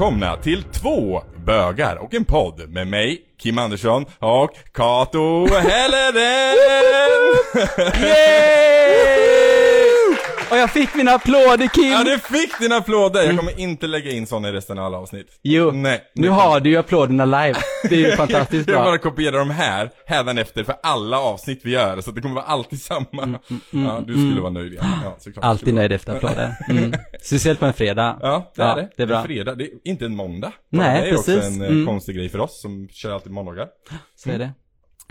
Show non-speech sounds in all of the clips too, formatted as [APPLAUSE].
välkomna till två bögar och en podd med mig, Kim Andersson och Kato Helleren! [LAUGHS] Och jag fick mina applåder Kim! Ja, du fick dina applåder! Jag kommer inte lägga in sådana i resten av alla avsnitt. Jo, Nej. nu har du ju applåderna live. Det är ju [LAUGHS] fantastiskt Jag bra. bara kopierar dem här, hädanefter för alla avsnitt vi gör, så det kommer vara alltid samma. ja, du skulle vara nöjd ja. ja såklart Mm, Alltid nöjd efter applåder. [LAUGHS] Mm. Speciellt på en fredag. Ja, det är Ja, det. det är bra. En fredag, det är inte en måndag. Nej, det är också precis. en eh, Mm. konstig grej för oss som kör alltid måndagar. Så är det.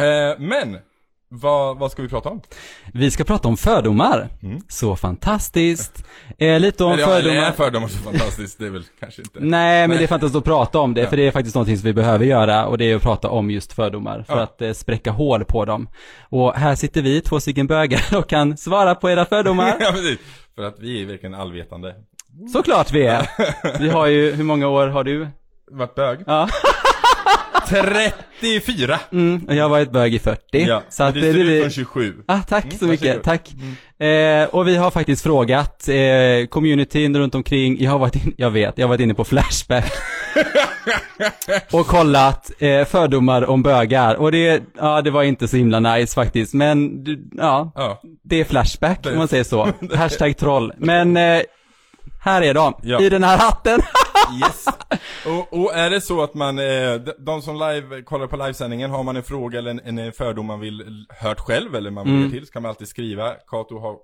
Eh, men, vad, vad ska vi prata om? Vi ska prata om fördomar. Så fantastiskt. Eh, lite om Eller, ja, eller är fördomar. fördomar så fantastiskt? Det är väl kanske inte. Nej, men det är fantastiskt att prata om det, Ja. för det är faktiskt någonting som vi behöver göra och det är att prata om just fördomar för Ja. att eh, spräcka hål på dem. Och här sitter vi, två stycken bögar, [LAUGHS] och kan svara på era fördomar. [LAUGHS] ja, precis. För att vi är verkligen allvetande. Såklart vi är. Vi har ju, hur många år har du? Vart bög? Ja. [LAUGHS] 34! Mm, och jag har varit bög i 40. Ja, så att du det ser ut som 27. Ah, tack så mycket, varsågod. tack. Eh, och vi har faktiskt frågat eh, communityn runt omkring, jag har varit in, jag vet, jag har varit inne på Flashback. [LAUGHS] och kollat eh, fördomar om bögar. Och det, ja det var inte så himla nice faktiskt. Men, du- ja, Ja. det är Flashback om man säger så. [LAUGHS] Hashtag troll. Men, eh, här är de, Ja. i den här hatten. [LAUGHS] Yes. Och, och är det så att man, eh, de, som live, kollar på livesändningen, har man en fråga eller en, en fördom man vill hört själv eller man vill mm. till så kan man alltid skriva. Kato har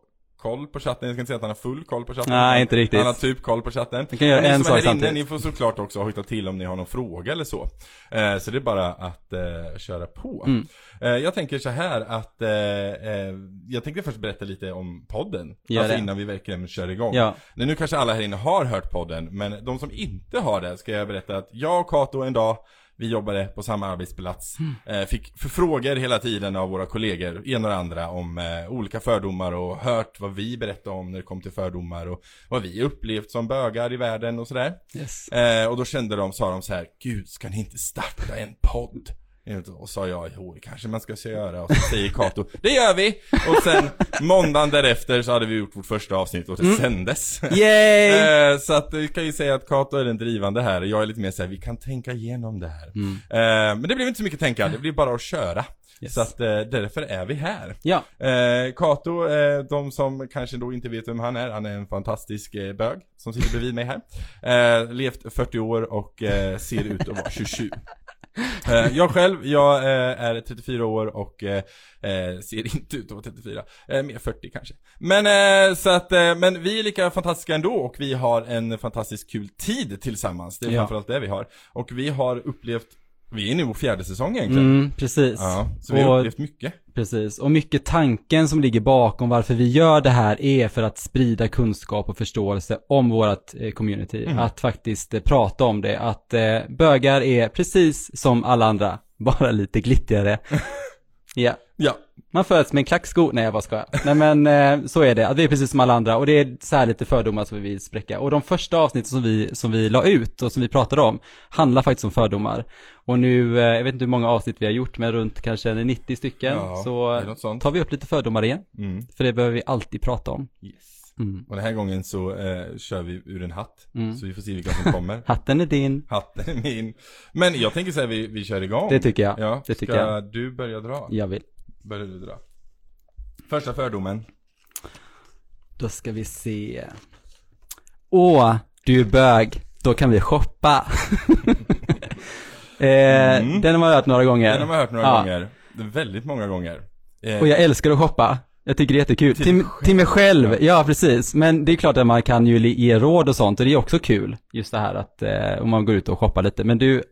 koll på chatten, jag ska inte säga att han har full koll på chatten. Nej, inte riktigt. Han har typ koll på chatten. Vi kan göra ni en sak samtidigt. Ni får såklart också hojta till om ni har någon fråga eller så. Eh, så det är bara att eh, köra på. Mm. Eh, jag tänker så här att, eh, eh, jag tänkte först berätta lite om podden. Gör alltså det. innan vi verkligen kör igång. Ja. Nej, Nu kanske alla här inne har hört podden, men de som inte har det ska jag berätta att jag och Kato en dag, vi jobbade på samma arbetsplats, eh, fick förfrågor hela tiden av våra kollegor, en och andra, om eh, olika fördomar och hört vad vi berättade om när det kom till fördomar och vad vi upplevt som bögar i världen och sådär. Yes. Eh, och då kände de, sa de så här, gud ska ni inte starta en podd? Och sa jag, jo det kanske man ska göra. Och så säger Kato, det gör vi! Och sen måndagen därefter så hade vi gjort vårt första avsnitt och det sändes. Yay! [LAUGHS] Eh, så att vi kan ju säga att Kato är den drivande här, jag är lite mer såhär, vi kan tänka igenom det här. Eh, men det blev inte så mycket tänka, det blir bara att köra. Yes. Så att eh, därför är vi här. Ja, Kato, de som kanske då inte vet vem han är, han är en fantastisk eh, bög som sitter bredvid mig här. Levt 40 år och ser ut att vara 27. [LAUGHS] Eh, jag själv, jag eh, är 34 år och eh, ser inte ut att vara 34. Eh, mer 40 kanske. Men så att, men vi är lika fantastiska ändå och vi har en fantastiskt kul tid tillsammans. Det är Ja. framförallt det vi har. Och vi har upplevt, vi är inne i vår fjärde säsong egentligen. mm, precis. Ja, så vi har upplevt mycket. Precis, och mycket tanken som ligger bakom varför vi gör det här är för att sprida kunskap och förståelse om vårt eh, community. Att faktiskt eh, prata om det, att eh, bögar är precis som alla andra, [LAUGHS] bara lite glittrigare. [LAUGHS] Ja, Ja, man föds med en klacksko, nej jag bara skojar. Nej men eh, så är det, att vi är precis som alla andra och det är så här lite fördomar som vi vill spräcka. Och de första avsnitten som vi, som vi la ut och som vi pratade om handlar faktiskt om fördomar. Och nu, eh, jag vet inte hur många avsnitt vi har gjort, men runt kanske 90 stycken. Ja, så tar vi upp lite fördomar igen. mm. För det behöver vi alltid prata om. Yes. Mm. Och den här gången så eh, kör vi ur en hatt. Mm. Så vi får se vilka som kommer. [LAUGHS] Hatten är din. Hatten är min. Men jag tänker säga vi, vi kör igång. Det tycker jag. Ja, Det tycker ska jag. du börja dra? Jag vill. Börjar du dra. Första fördomen. Då ska vi se. Åh, du är bög. Då kan vi shoppa. [LAUGHS] eh, Mm. Den har man hört några gånger. Den har man hört några Ja. gånger. Väldigt många gånger. Eh, Och jag älskar att shoppa. Jag tycker det är jättekul. Till Till, till, mig själv, Ja. precis. Men det är klart att man kan ju ge råd och sånt och det är också kul. Just det här att eh, om man går ut och shoppar lite. Men du,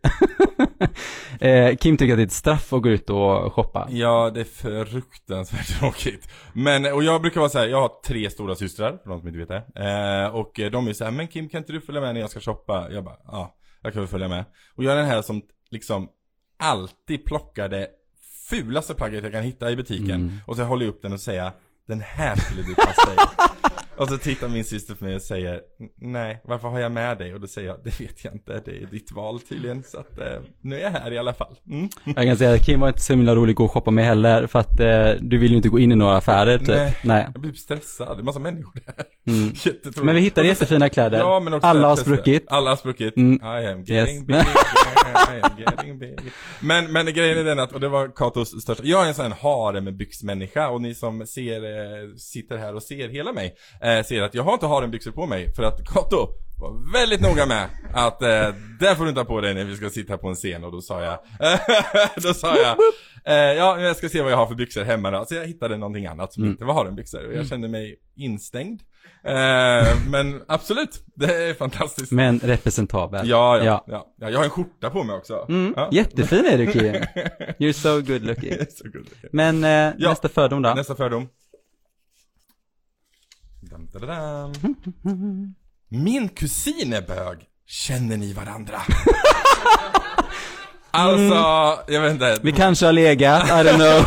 [LAUGHS] eh, Kim tycker att det är ett straff att gå ut och shoppa. Ja, det är fruktansvärt [LAUGHS] tråkigt. Men, och jag brukar vara så här, jag har tre stora systrar, för de som inte vet det. Eh, och de är så här, men Kim kan inte du följa med när jag ska shoppa? Jag bara, ja, jag kan väl följa med. Och jag är den här som liksom alltid plockar det fulaste plagget jag kan hitta i butiken. Mm. Och så håller jag upp den och säger, den här skulle du passa dig. [LAUGHS] Och så tittar min syster på mig och säger Nej, varför har jag med dig? Och då säger jag, det vet jag inte, det är ditt val tydligen Så att eh, nu är jag här i alla fall mm. Jag kan säga att Kim var inte så himla rolig att gå och shoppa med heller För att eh, du vill ju inte gå in i några affärer typ Nej. Nej. Jag blir stressad, det är massa människor där Mm. [LAUGHS] Men vi hittade jättefina kläder Ja, men också Alla har spruckit Alla har spruckit. Mm. I am Yes. getting big. I am getting big. Men, men grejen är den att, och det var Katos största, jag är en sån här hare med byxmänniska och ni som ser, eh, sitter här och ser hela mig, eh, ser att jag har inte harenbyxor på mig för att Kato var väldigt noga med att eh, där får du inte ha på dig när vi ska sitta på en scen och då sa jag, [LAUGHS] då sa jag eh, ja jag ska se vad jag har för byxor hemma då. Så jag hittade någonting annat som Mm. inte var harenbyxor och jag kände mig instängd. Eh, men absolut, det är fantastiskt. Men representabel Ja, ja, Ja. ja, ja. Jag har en skjorta på mig också. Mm. Ja. Jättefin är du Kim [LAUGHS] You're so good looking [LAUGHS] Så good. Men eh, Ja. nästa fördom då? Nästa fördom. Da, da, dam. Min kusin är bög. Känner ni varandra? [LAUGHS] alltså, jag vet inte. Vi kanske har legat, I don't know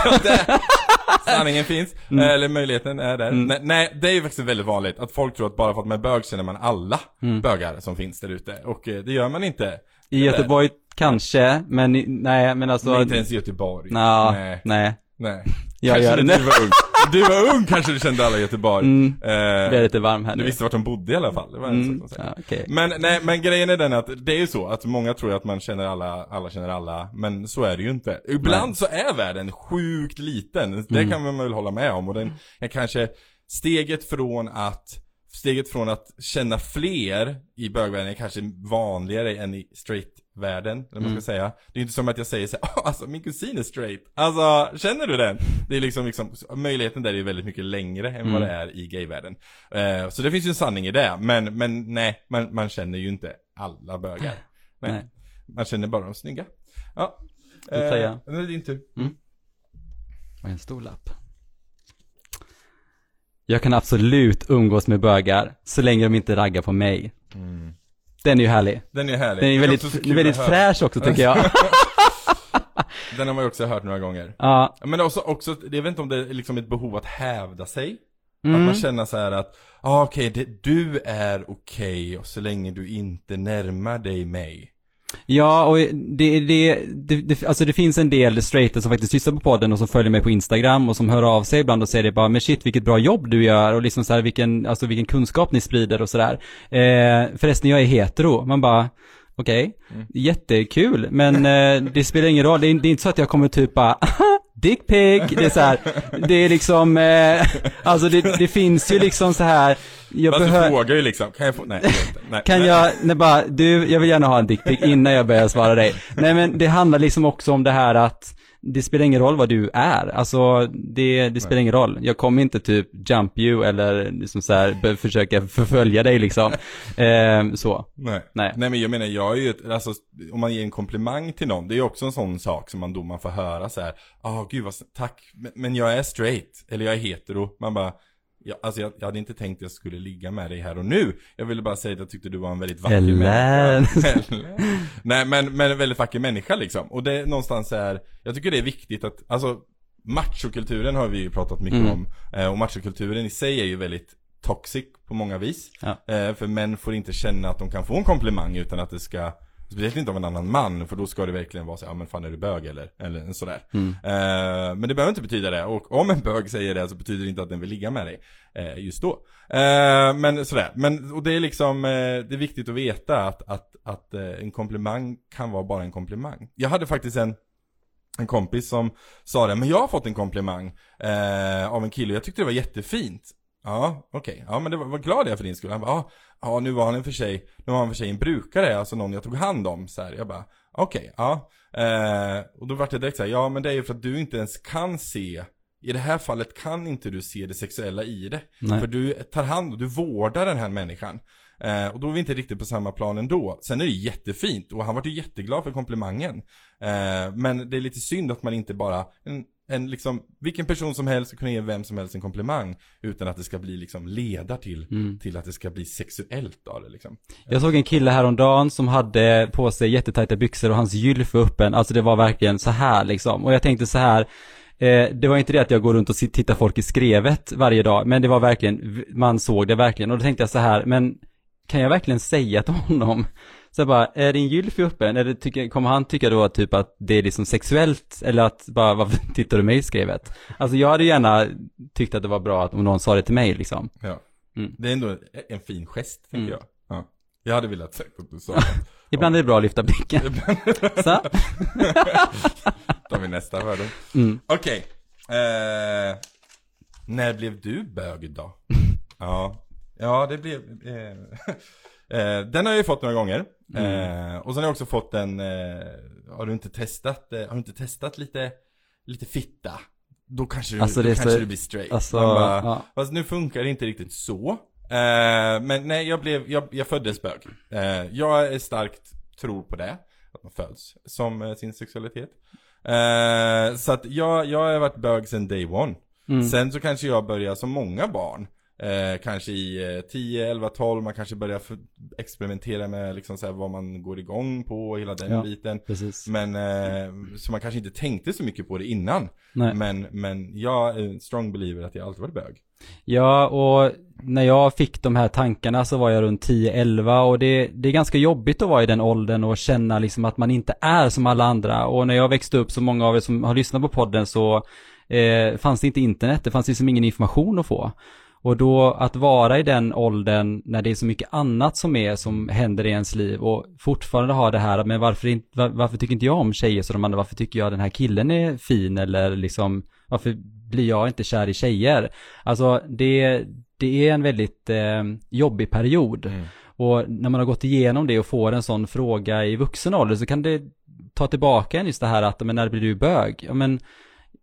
[LAUGHS] Sanningen finns, Mm. eller möjligheten är där. Nej, nej, det är ju faktiskt väldigt vanligt att folk tror att bara för att man är bög känner man alla Mm. bögar som finns där ute. Och eh, det gör man inte. I Göteborg kanske, men nej men alltså Men inte ens i Göteborg. Nå, Nej. nej Nej. Jag kanske gör det. när du var ung. Du var ung kanske du kände alla i Göteborg. Mm, Eh, jag blir lite varm här du nu visste vart de bodde i alla fall. Det var en mm, sak att säga. ja, okej Men, nej, men grejen är den att det är ju så att många tror att man känner alla, alla känner alla, men så är det ju inte. Ibland så är världen sjukt liten, det Mm. kan man väl hålla med om och den är kanske steget från att Steget från att känna fler i bögvärlden är kanske vanligare än i straight-världen, eller vad man Mm. ska säga. Det är inte som att jag säger så här, [LAUGHS] "Åh, alltså min kusin är straight. Alltså, känner du den? Det är liksom, liksom möjligheten där är väldigt mycket längre än vad Mm. det är i gayvärlden. Eh, så det finns ju en sanning i det, men, men nej, man, man känner ju inte alla bögar. [LAUGHS] Nej. Nej. Man känner bara de snygga. Ja. Jag. nu är det din tur. Och en stor lapp Jag kan absolut umgås med bögar, så länge de inte raggar på mig Den är ju härlig Den är härlig. Den är väldigt, den är väldigt att fräsch också tycker jag [LAUGHS] Den har man ju också hört några gånger. Ja, Men också, också, jag vet inte om det är liksom ett behov att hävda sig. Att mm. man känner så här att, ah, okej, det- du är okej och så länge du inte närmar dig mig. Ja, och det, det, det, det, alltså det finns en del straighter som faktiskt lyssnar på podden och som följer mig på Instagram och som hör av sig ibland och säger det bara, men shit vilket bra jobb du gör och liksom så här vilken, alltså vilken kunskap ni sprider och sådär. Eh, förresten jag är hetero, man bara, okej, Mm. jättekul, men eh, det spelar ingen roll, det är, det är inte så att jag kommer typ bara, [LAUGHS] dick pic, det är så här, det är liksom, eh, alltså det, det finns ju liksom så här, jag Fast du frågar ju liksom, kan jag få, nej, nej. kan nej. jag, nej bara, du, jag vill gärna ha en dickpic innan jag börjar svara dig. Nej men det handlar liksom också om det här att det spelar ingen roll vad du är, alltså det, det spelar ingen roll. Jag kommer inte typ jump you eller liksom så här, försöka förfölja dig liksom. [LAUGHS] Eh, så, Nej. nej. Nej men jag menar, jag är ju, ett- alltså om man ger en komplimang till någon, det är ju också en sån sak som man då man får höra så här. ah gud vad, tack, men, men jag är straight, eller jag är hetero, man bara, ja, alltså jag, jag hade inte tänkt att jag skulle ligga med dig här och nu. Jag ville bara säga att jag tyckte du var en väldigt vacker människa. [LAUGHS] Nej men, men en väldigt vacker människa liksom. Och det är någonstans här, jag tycker det är viktigt att, alltså machokulturen har vi ju pratat mycket Mm. om. Eh, och machokulturen i sig är ju väldigt toxic på många vis. Ja. Eh, för män får inte känna att de kan få en komplimang utan att det ska Speciellt inte av en annan man, för då ska det verkligen vara så ja men fan är du bög eller? Eller sådär. Mm. Eh, men det behöver inte betyda det, och om en bög säger det så betyder det inte att den vill ligga med dig eh, just då. Eh, men sådär, men och det är liksom, eh, det är viktigt att veta att, att, att eh, en komplimang kan vara bara en komplimang. Jag hade faktiskt en en kompis som sa det, men jag har fått en komplimang eh, av en kille och jag tyckte det var jättefint. Ja, okej. Ja, men det var, var glad jag för din skull. Han bara, ja, ja, nu var han för sig, nu var han för sig en brukare, alltså någon jag tog hand om. Så här, jag bara, okej, ja. Eh, och då vart det direkt så här, ja men det är ju för att du inte ens kan se, i det här fallet kan inte du se det sexuella i det. Nej. För du tar hand om, du vårdar den här människan. Eh, och då är vi inte riktigt på samma plan ändå. Sen är det jättefint och han var ju jätteglad för komplimangen. Eh, men det är lite synd att man inte bara, en, en liksom, vilken person som helst ska kunna ge vem som helst en komplimang. Utan att det ska bli liksom leda till, Mm. till att det ska bli sexuellt av det liksom. Jag såg en kille häromdagen som hade på sig jättetajta byxor och hans gylf var öppen, alltså det var verkligen så här liksom. Och jag tänkte så här, Eh, det var inte det att jag går runt och tittar folk i skrevet varje dag, men det var verkligen, man såg det verkligen. Och då tänkte jag så här, men kan jag verkligen säga till honom? Så bara, är din gylf öppen? Eller tycker, kommer han tycka då typ att det är liksom sexuellt? Eller att bara, [LAUGHS] varför tittar du mig i skrevet? Alltså jag hade gärna tyckt att det var bra att om någon sa det till mig liksom. Ja. Mm. Det är ändå en fin gest, tänker Mm. jag. Ja. Jag hade velat sagt att du sa [LAUGHS] Ibland är det bra att lyfta blicken. [LAUGHS] Så. tar vi nästa fördom. Mm. Okej. Eh, när blev du bög då? ja. Ja, det blev... Eh, eh, den har jag ju fått några gånger. Eh, och sen har jag också fått en... Eh, har du inte testat, eh, har du inte testat lite, lite fitta? Då kanske du, Alltså, då kanske så- du blir straight. Alltså, bara, ja. Fast nu funkar det inte riktigt så. Eh, men nej, jag blev, jag, jag föddes bög. Eh, jag är starkt tror på det. Att man föds som sin sexualitet. Så att jag, jag har varit bög sedan day one. Mm. Sen så kanske jag börjar som många barn. Eh, kanske i eh, 10, 11, 12, man kanske börjar experimentera med liksom så här, vad man går igång på och hela den Ja. biten. Precis. Men, eh, så man kanske inte tänkte så mycket på det innan. Nej. Men, men jag är strong believer att jag alltid varit bög. Ja, och när jag fick de här tankarna så var jag runt 10-11 och det, det är ganska jobbigt att vara i den åldern och känna liksom att man inte är som alla andra. Och när jag växte upp, så många av er som har lyssnat på podden så eh, fanns det inte internet, det fanns liksom ingen information att få. Och då att vara i den åldern när det är så mycket annat som är som händer i ens liv och fortfarande ha det här, men varför, inte, var, varför tycker inte jag om tjejer som de andra, varför tycker jag den här killen är fin eller liksom, varför blir jag inte kär i tjejer? Alltså det, det är en väldigt eh, jobbig period. Och när man har gått igenom det och får en sån fråga i vuxen ålder så kan det ta tillbaka en just det här att, men när blir du bög? Ja men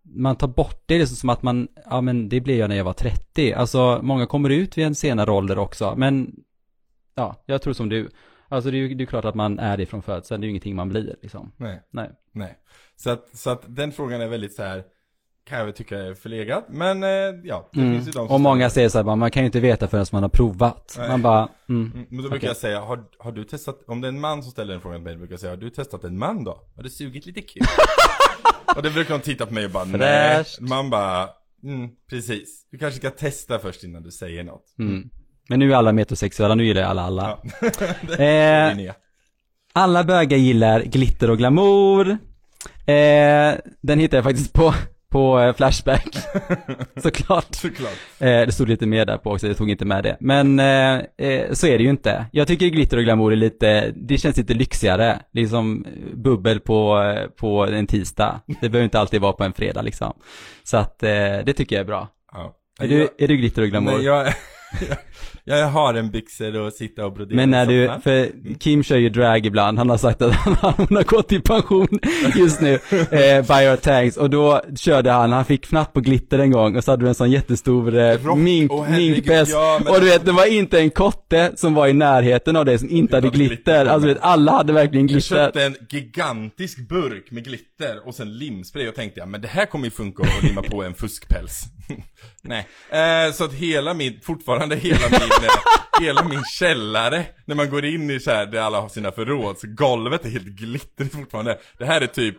man tar bort det, det är liksom som att man, ja men det blev jag när jag var 30. Alltså många kommer ut vid en senare ålder också, men ja, jag tror som du. Alltså det är ju det är klart att man är det från födseln, det är ju ingenting man blir liksom. Nej. Nej. Nej. Så att, så att den frågan är väldigt så här kan jag väl tycka är förlegad. Men eh, ja, det Mm. finns ju de som Och många säger så här, man kan ju inte veta förrän man har provat. Nej. Man bara, mm. Mm, Men då brukar Okej. jag säga, har, har du testat, om det är en man som ställer den frågan till mig, brukar jag säga, har du testat en man då? Har du sugit lite kul? [LAUGHS] och det brukar de titta på mig och bara, nej. Man bara, mm, precis. Du kanske ska testa först innan du säger något. Mm. Men nu är alla metrosexuella, nu gillar alla alla. Ja. [LAUGHS] [LAUGHS] Eh. Alla bögar gillar glitter och glamour. Eh, den hittade jag faktiskt på, på eh, Flashback. [LAUGHS] Såklart. Såklart. Eh, det stod lite mer där på också, jag tog inte med det. Men eh, eh, så är det ju inte. Jag tycker glitter och glamour är lite, det känns lite lyxigare. Liksom bubbel på, eh, på en tisdag. Det behöver inte alltid vara på en fredag liksom. Så att eh, det tycker jag är bra. Ja. Är du, är du glitter och glamour? Nej, jag, [LAUGHS] jag, jag har en byxor och sitta och brodera Men när du, för Kim kör ju drag ibland, han har sagt att han, [LAUGHS] han har gått i pension just nu, [LAUGHS] eh, by your tanks, och då körde han, han fick fnatt på glitter en gång och så hade du en sån jättestor eh, Rock, mink, minkpäls, ja, och du vet, det var inte en kotte som var i närheten av det som inte hade glitter. glitter, alltså vet, alla hade verkligen Jag glitter. köpte en gigantisk burk med glitter och sen limspray och tänkte jag, men det här kommer ju funka att limma på en fuskpäls. [LAUGHS] Nej. Eh, så att hela min, fortfarande hela min, eh, hela min källare, när man går in i så här, där alla har sina förråd, så golvet är helt glittrigt fortfarande. Det här är typ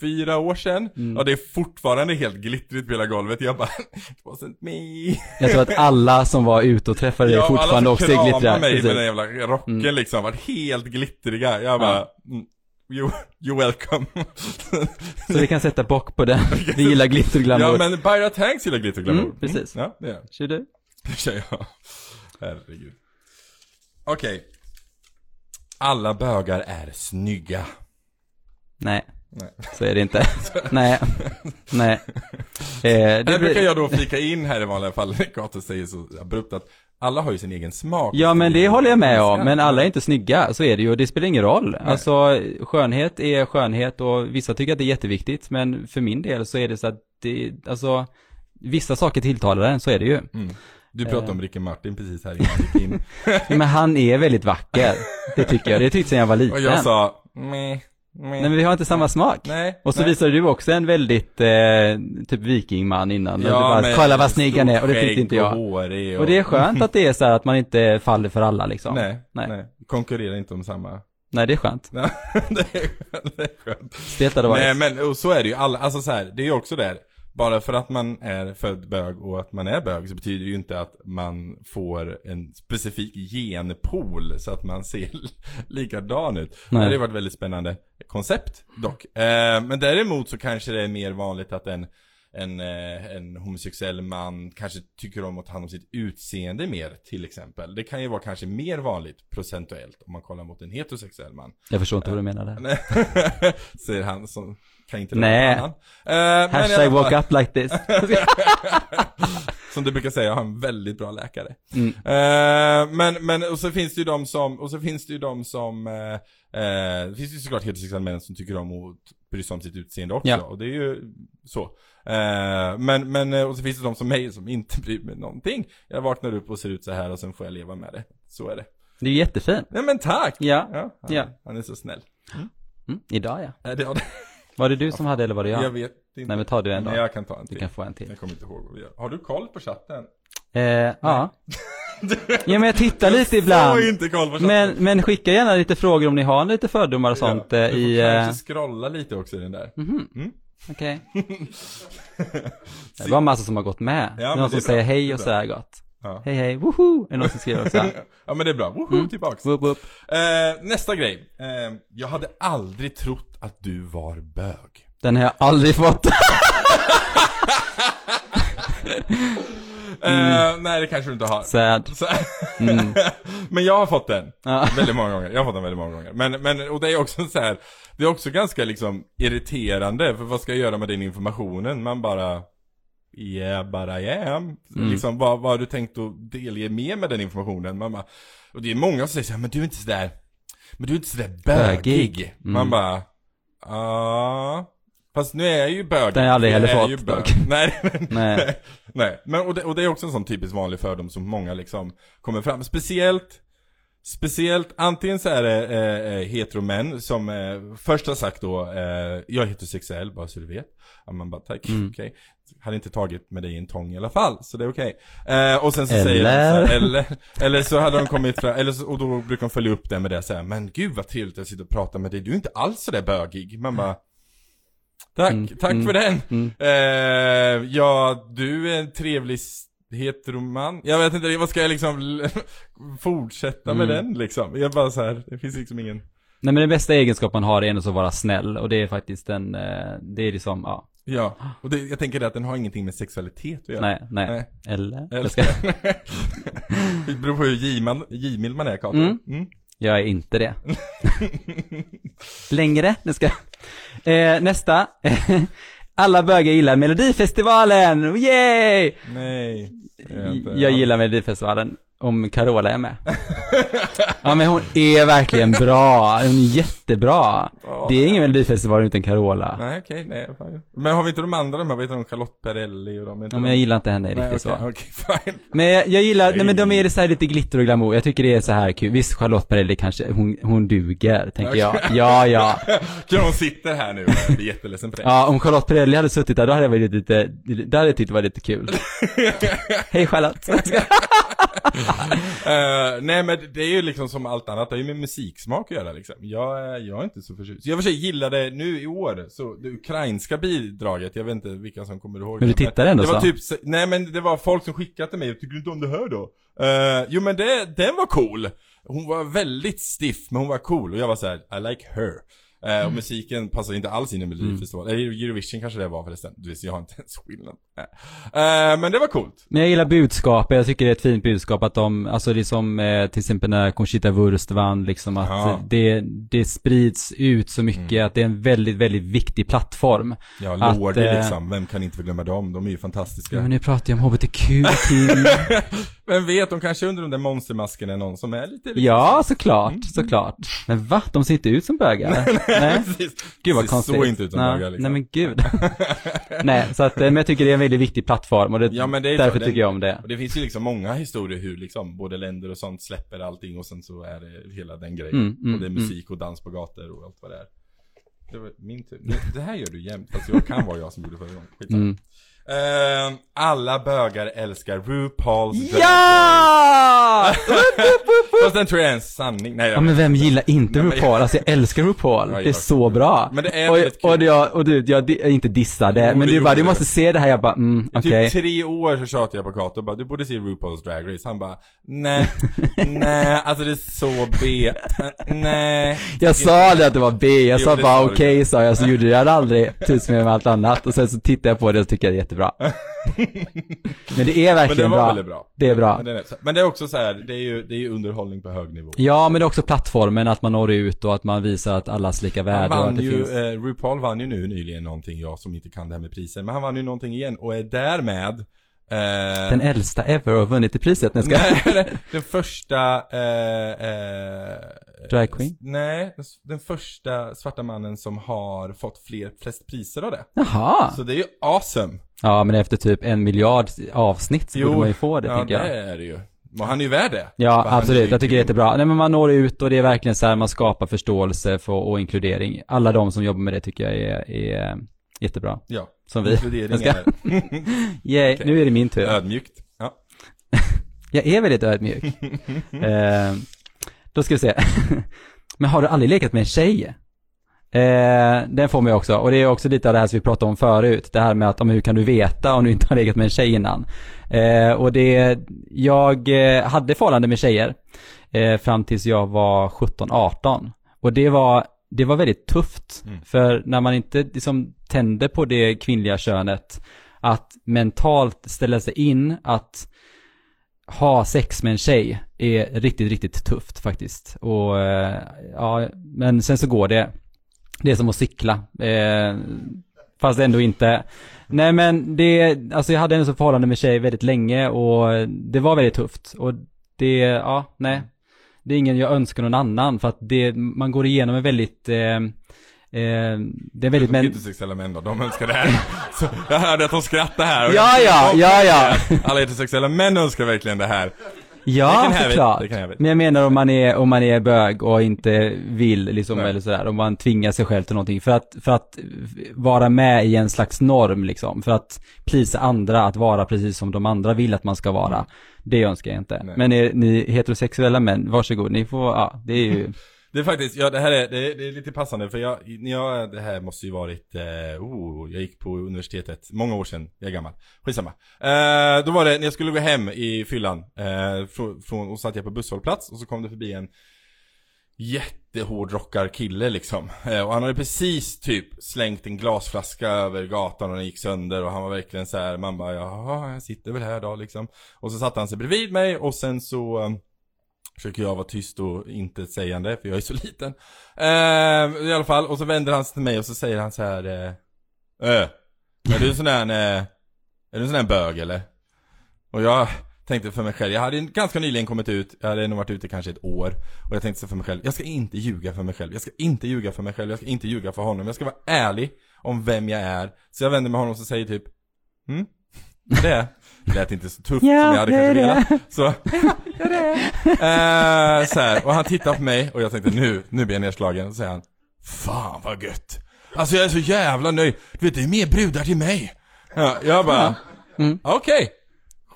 fyra år sedan, Mm. och det är fortfarande helt glittrigt på hela golvet. Jag bara, [LAUGHS] it wasn't me. Jag tror att alla som var ute och träffade dig Ja, fortfarande också är glittriga. mig med den jävla rocken liksom, var helt glittriga. Jag bara, mm, you, you're welcome. Så vi kan sätta bock på den. [LAUGHS] Vi gillar glitter glamour. ja men Byra Tanks gillar glitter och glamour. Mm, precis. Ja, det det. Kör du? Det kör jag. Herregud. Okej. Alla bögar är snygga. Nej, Nej. så är det inte. [LAUGHS] Nej, nej. Eh, det brukar jag då flika in här i vanliga fall, när Kato säger så abrupt att alla har ju sin egen smak. Ja men det håller jag med om, men alla är inte snygga, så är det ju, och det spelar ingen roll. Alltså skönhet är skönhet och vissa tycker att det är jätteviktigt, men för min del så är det så att det, alltså vissa saker tilltalar en, så är det ju. Mm. Du pratade om Ricky Martin precis här innan vi gick in. [LAUGHS] Men han är väldigt vacker, det tycker jag, det tyckte jag var liten. Och jag sa, meh. Nej men vi har inte samma smak. Nej. Och så nej. visade du också en väldigt, eh, typ vikingman innan. Ja, du bara, men kolla vad snygg han är, och det tyckte inte jag. Och, och, Och det är skönt att det är så här att man inte faller för alla liksom. Nej, Nej. nej, Konkurrerar inte om samma. Nej, det är skönt. Det [LAUGHS] är. Det är skönt. Stelt hade det Nej varit. men och så är det ju alla, alltså så här, det är ju också där. Bara för att man är född bög och att man är bög så betyder det ju inte att man får en specifik genpool så att man ser [LAUGHS] likadan ut. Nej. Det hade varit ett väldigt spännande koncept dock. Eh, men däremot så kanske det är mer vanligt att en en, eh, en homosexuell man kanske tycker om att ta hand om sitt utseende mer till exempel. Det kan ju vara kanske mer vanligt procentuellt om man kollar mot en heterosexuell man. Jag förstår inte vad du menar där. [LAUGHS] Säger han som kan inte Nej. annan. Men i Hashtag fall- woke up like this. [LAUGHS] Som du brukar säga, jag har en väldigt bra läkare. Mm. Eh, men, men, och så finns det ju de som, och så finns det ju de som, eh, det finns ju såklart heterosexuella män som tycker om att bry sig om sitt utseende också. Ja. Och det är ju så. Men, men, och så finns det de som mig som inte [LAUGHS] bryr mig någonting. Jag vaknar upp och ser ut så här och sen får jag leva med det. Så är det. Det är ju jättefint. Nej men tack! Ja. Ja, han, Ja. han är så snäll. Mm, idag ja. Det, ja, det, Var det du som hade eller var det jag? Jag vet inte. Nej men ta du en då. Nej, jag kan ta en Du till. kan få en till. Jag kommer inte ihåg vad vi gör. Har du koll på chatten? Eh, ja. [LAUGHS] Ja men jag tittar lite ibland. Jag har inte koll på chatten. Men, men skicka gärna lite frågor om ni har lite fördomar och sånt Ja, eh, du får i... eh, kanske scrolla lite också i den där. Mhm. Mm. Okej. [LAUGHS] Det var en massa som har gått med. Ja, någon som säger bra. hej och sådär gott. Ja. Hej hej, woho! Är någon som skriver också? [LAUGHS] ja men det är bra, woho, Mm. tillbaks. Woop, woop. Eh, nästa grej. Eh, jag hade aldrig trott att du var bög. Den har jag aldrig fått. [LAUGHS] Eh, nej det kanske du inte har. Sad. Mm. [LAUGHS] men jag har fått den. Ja. Väldigt många gånger. Jag har fått den väldigt många gånger. Men, men, och det är också så här. Det är också ganska liksom irriterande. För vad ska jag göra med den informationen? Man bara Yeah, but I am. Mm. Liksom, vad, vad har du tänkt att delge mer med den informationen? Man bara, och det är många som säger så här, men du är inte sådär, men du är inte sådär bögig. Mm. Man bara, ja. Fast nu är jag ju bögig. Den har jag aldrig heller fått ju bög. Nej, nej. Nej. [LAUGHS] Nej, men och det, och det är också en sån typisk vanlig fördom som många liksom kommer fram. Speciellt, speciellt, antingen så är det eh, eh, heteromän som eh, först har sagt då, eh, jag är heterosexuell bara så du vet. Ja, man bara tack, Mm. okej. Hade inte tagit med dig en tång i alla fall, så det är okej. Eh, och sen så Eller? säger de så här, eller, eller så hade de kommit fram, eller så, och då brukar de följa upp det med det så här, men gud vad trevligt att sitta och prata med dig, du är inte alls så där bögig. Man bara, tack, Mm, tack mm, för den. Mm. Eh, ja, du är en trevlig heteroman. Jag vet inte, vad ska jag liksom [LAUGHS] fortsätta med Mm. den liksom? Jag bara så här, det finns liksom ingen... Nej men den bästa egenskap man har är ändå att vara snäll och det är faktiskt en, eh, det är liksom, ja, Ja, och det, jag tänker att den har ingenting med sexualitet att göra. nej, nej, Nej. eller? Eller? Jag, ska, [LAUGHS] det beror på hur givman- givmild man är, Kato. Mm. Mm. jag är inte det. Längre, nu ska eh, Nästa. [LAUGHS] Alla bögar gillar Melodifestivalen, yay! Nej. det inte- Jag gillar Melodifestivalen om Carola är med. [LAUGHS] Ja men hon är verkligen bra, hon är jättebra. Ja. Det är ingen Melodifestival utan Carola. Nej, okej, nej, fine. Men har vi inte de andra de här, vad heter de, Charlotte Perrelli och de? inte Ja, men jag gillar inte henne Nej, riktigt okej, så. [LAUGHS] okej, fine. Men jag, jag gillar, nej men de är så här lite glitter och glamour. Jag tycker det är så här kul. Visst, Charlotte Perrelli kanske, hon, hon duger, tänker jag. Ja, ja. [LAUGHS] Kan hon sitter här nu jag blir jätteledsen för det. Ja, om Charlotte Perrelli hade suttit där, då hade jag varit lite, då hade jag tyckt det var lite kul. Hej Charlotte. Eh, nej men det är ju liksom som allt annat, det har ju med musiksmak att göra liksom. Jag, är- jag är inte så förtjust. Jag för sig gillade nu i år, så det ukrainska bidraget, jag vet inte vilka som kommer ihåg Men du tittar ändå Det var så? typ, nej men det var folk som skickade till mig, tycker du inte om det här då? Uh, jo men det, den var cool. Hon var väldigt stiff, men hon var cool och jag var så här: I like her. Eh, Mm. Och musiken passade inte alls in i Melodifestivalen, eller Eurovision kanske det var förresten, du vet, jag har inte ens skillnad. Eh, men det var coolt. Men jag gillar budskapet, jag tycker det är ett fint budskap att de, alltså det är som eh, till exempel när Conchita Wurst vann liksom att Ja. eh, det, det sprids ut så mycket Mm. att det är en väldigt, väldigt viktig plattform. Ja, Lordi eh, liksom, vem kan inte få glömma dem? De är ju fantastiska. Ja men nu pratar jag om HBTQ. [LAUGHS] Vem vet, de kanske under de där monstermaskerna är någon som är lite... lite Ja, såklart, såklart. Men va? De ser inte ut som bögar? [LAUGHS] Nej. [LAUGHS] Precis. Gud vad konstigt. så inte ut nej, bögar liksom. Nej men gud. [LAUGHS] nej, så att, eh, men jag tycker det är en väldigt viktig plattform och det, Ja, men det är därför den- tycker jag om det. Och det finns ju liksom många historier hur liksom både länder och sånt släpper allting och sen så är det hela den grejen. Mm, mm, och det är mm. musik och dans på gator och allt vad det är. Det var min tur. Det här gör du jämt, fast jag kan vara jag som gjorde förra gången. Skitsamma. Mm. Eh, alla bögar älskar RuPaul's Drag Race. Ja! Fast den tror jag är en sanning. Nej, Ja jag men vem gillar inte Nej, RuPaul? Alltså jag älskar RuPaul. Det är jag så bra. Men det är och, kul. och, jag, och du, jag di- inte dissade, men du bara, du måste se det här, jag bara, mm, I okej. typ tre år så tjatade jag på Kato och bara, du borde se RuPaul's Drag Race. Han bara, nej, [LAUGHS] nej, alltså det är så B. [LAUGHS] Nej. Jag sa det att det var B, jag sa bara okej sa jag, så gjorde jag det aldrig tusen med allt annat. Och sen så tittade jag på det och tycker jag det jättebra. [LAUGHS] Men det är Men det verkligen var bra. väldigt bra. Det är bra. Men, den är, men det är också så här, det är ju, det är underhållning på hög nivå. Ja, men det är också plattformen, att man når ut och att man visar att allas lika Han värde och att vann det ju, finns. eh, RuPaul vann ju nu nyligen någonting, jag som inte kan det här med priser, men han vann ju någonting igen och är därmed eh, Den äldsta ever har vunnit i priset. när ska... Nej, den första, eh, eh, Drag queen? Nej, den, den första svarta mannen som har fått fler, flest priser av det. Jaha. Så det är ju awesome. Ja, men efter typ en miljard avsnitt så borde man ju få det, ja, tänker jag. det är det ju. Och han är ju värd det. Ja, För absolut. Jag tycker det är jättebra. Nej, men man når ut och det är verkligen så här, man skapar förståelse för, och inkludering. Alla de som jobbar med det tycker jag är, är jättebra. Ja. Som vi. Inkludering ska- är [LAUGHS] Yay, Okej. nu är det min tur. ödmjukt. Ja. [LAUGHS] Jag är väldigt ödmjuk. [LAUGHS] eh, då ska vi se. men har du aldrig lekat med en tjej? Eh, den får man ju också, och det är också lite av det här som vi pratade om förut, det här med att, hur kan du veta om du inte har legat med en tjej innan? Eh, och det, jag eh, hade förhållande med tjejer eh, fram tills jag var 17-18. Och det var, det var väldigt tufft, Mm. för när man inte liksom tände på det kvinnliga könet, att mentalt ställa sig in att ha sex med en tjej är riktigt, riktigt tufft faktiskt. Och eh, ja, men sen så går det. Det är som att cykla. Eh, fast ändå inte. Nej men det, alltså jag hade en så förhållande med tjej väldigt länge och det var väldigt tufft. Och det, ja, nej. Det är ingen jag önskar någon annan för att det, man går igenom en väldigt, eh, eh, det är väldigt men... heterosexuella män då, de önskar det här. [LAUGHS] Så jag hörde att de skrattade här. Ja, ja, ja, ja. Alla heterosexuella män önskar verkligen det här. Ja, såklart. Men jag menar om man är, om man är bög och inte vill liksom Nej. eller sådär, om man tvingar sig själv till någonting för att, för att vara med i en slags norm liksom, för att plisa andra, att vara precis som de andra vill att man ska vara. Det önskar jag inte. Nej. Men är ni heterosexuella män, varsågod, ni får, ja, det är ju, [LAUGHS] Det är faktiskt, ja det här är, det är, det är lite passande för jag, jag, det här måste ju varit, eh, oh, jag gick på universitetet, många år sedan, jag är gammal, skitsamma. Eh, då var det, när jag skulle gå hem i fyllan, eh, från, från, och satt jag på busshållplats och så kom det förbi en jättehårdrockar kille liksom. Eh, och han hade precis typ slängt en glasflaska över gatan och den gick sönder och han var verkligen så här, man bara jaha, jag sitter väl här då liksom. Och så satte han sig bredvid mig och sen så eh, Försöker jag vara tyst och inte sägande för jag är så liten. Eh, I alla fall, och så vänder han sig till mig och så säger han så här. Eh, äh, är du en sån där, eh, är du en sån där bög eller? Och jag tänkte för mig själv, jag hade ganska nyligen kommit ut, jag hade nog varit ute kanske ett år. Och jag tänkte så för mig själv, jag ska inte ljuga för mig själv, jag ska inte ljuga för mig själv, jag ska inte ljuga för honom, jag ska vara ärlig om vem jag är. Så jag vänder mig honom och så säger typ, hm? Det lät inte så tufft Ja, som jag hade kanske velat. Så, [LAUGHS] ja det är eh, så här, och han tittar på mig och jag tänkte nu, nu blir jag nedslagen. Och så säger han, fan vad gött. Alltså jag är så jävla nöjd. Du vet det är mer brudar till mig. Ja, jag bara, Mm. okej.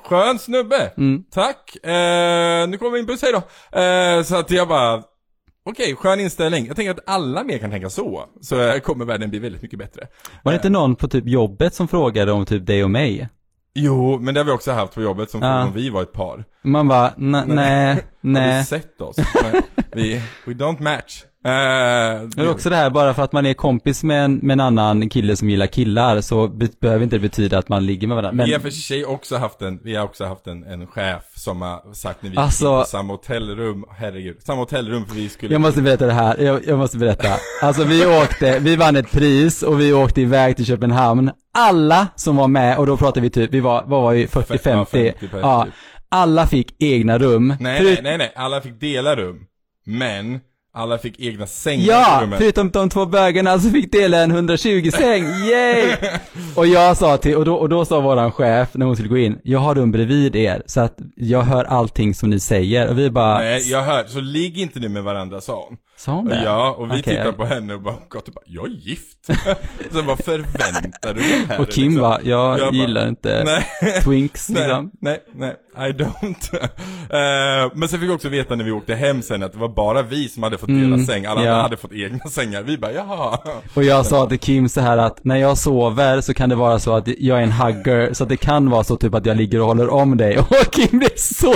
Skön snubbe. mm. Tack. Eh, nu kommer vi in på hej då. Eh, så att jag bara, okej, skön inställning. Jag tänker att alla mer kan tänka så. Så eh, kommer världen bli väldigt mycket bättre. Var det inte någon på typ jobbet som frågade om typ dig och mig? Jo, men det har vi också haft på jobbet som Ja. om vi var ett par. Man bara, "Na- nej, [LAUGHS] Har du nej. sett oss? Nej, vi, we don't match. Eh, Det är också det här, bara för att man är kompis med en, med en annan kille som gillar killar så be behöver inte det betyda att man ligger med varandra. Men, Vi har för sig också haft en, vi har också haft en, en chef som har sagt när vi Alltså- på samma hotellrum, herregud, samma hotellrum för vi skulle jag måste berätta det här, jag, jag måste berätta. Alltså vi åkte, vi vann ett pris och vi åkte iväg till Köpenhamn. Alla som var med, och då pratade vi typ, vi var, vad var vi, 40-50? 50 per Ja, typ. alla fick egna rum. Nej, Förut- nej, nej, nej, alla fick dela rum. Men, alla fick egna sängar i Ja, rummet. förutom de två bögarna så fick dela en 120 säng, yay! [LAUGHS] och jag sa till, och då, och då sa våran chef när hon skulle gå in, jag har rum bredvid er, så att jag hör allting som ni säger, och vi bara, Nej, jag hör, så ligg inte nu med varandra sa hon. Sa hon det? Ja, och vi Okej, tittar på henne och bara, Kato bara, jag är gift. [LAUGHS] så vad förväntar du dig här? Och Kim liksom? bara, jag, Jag bara, gillar inte Nej. twinks [LAUGHS] Nej, liksom. nej, nej, I don't. [LAUGHS] Eh, men sen fick vi också veta när vi åkte hem sen att det var bara vi som hade fått dela Mm, säng, alla ja. andra hade fått egna sängar. Vi bara, jaha. Och jag sa till Kim så här att när jag sover så kan det vara så att jag är en hugger, så att det kan vara så typ att jag ligger och håller om dig. [LAUGHS] Och Kim blev så,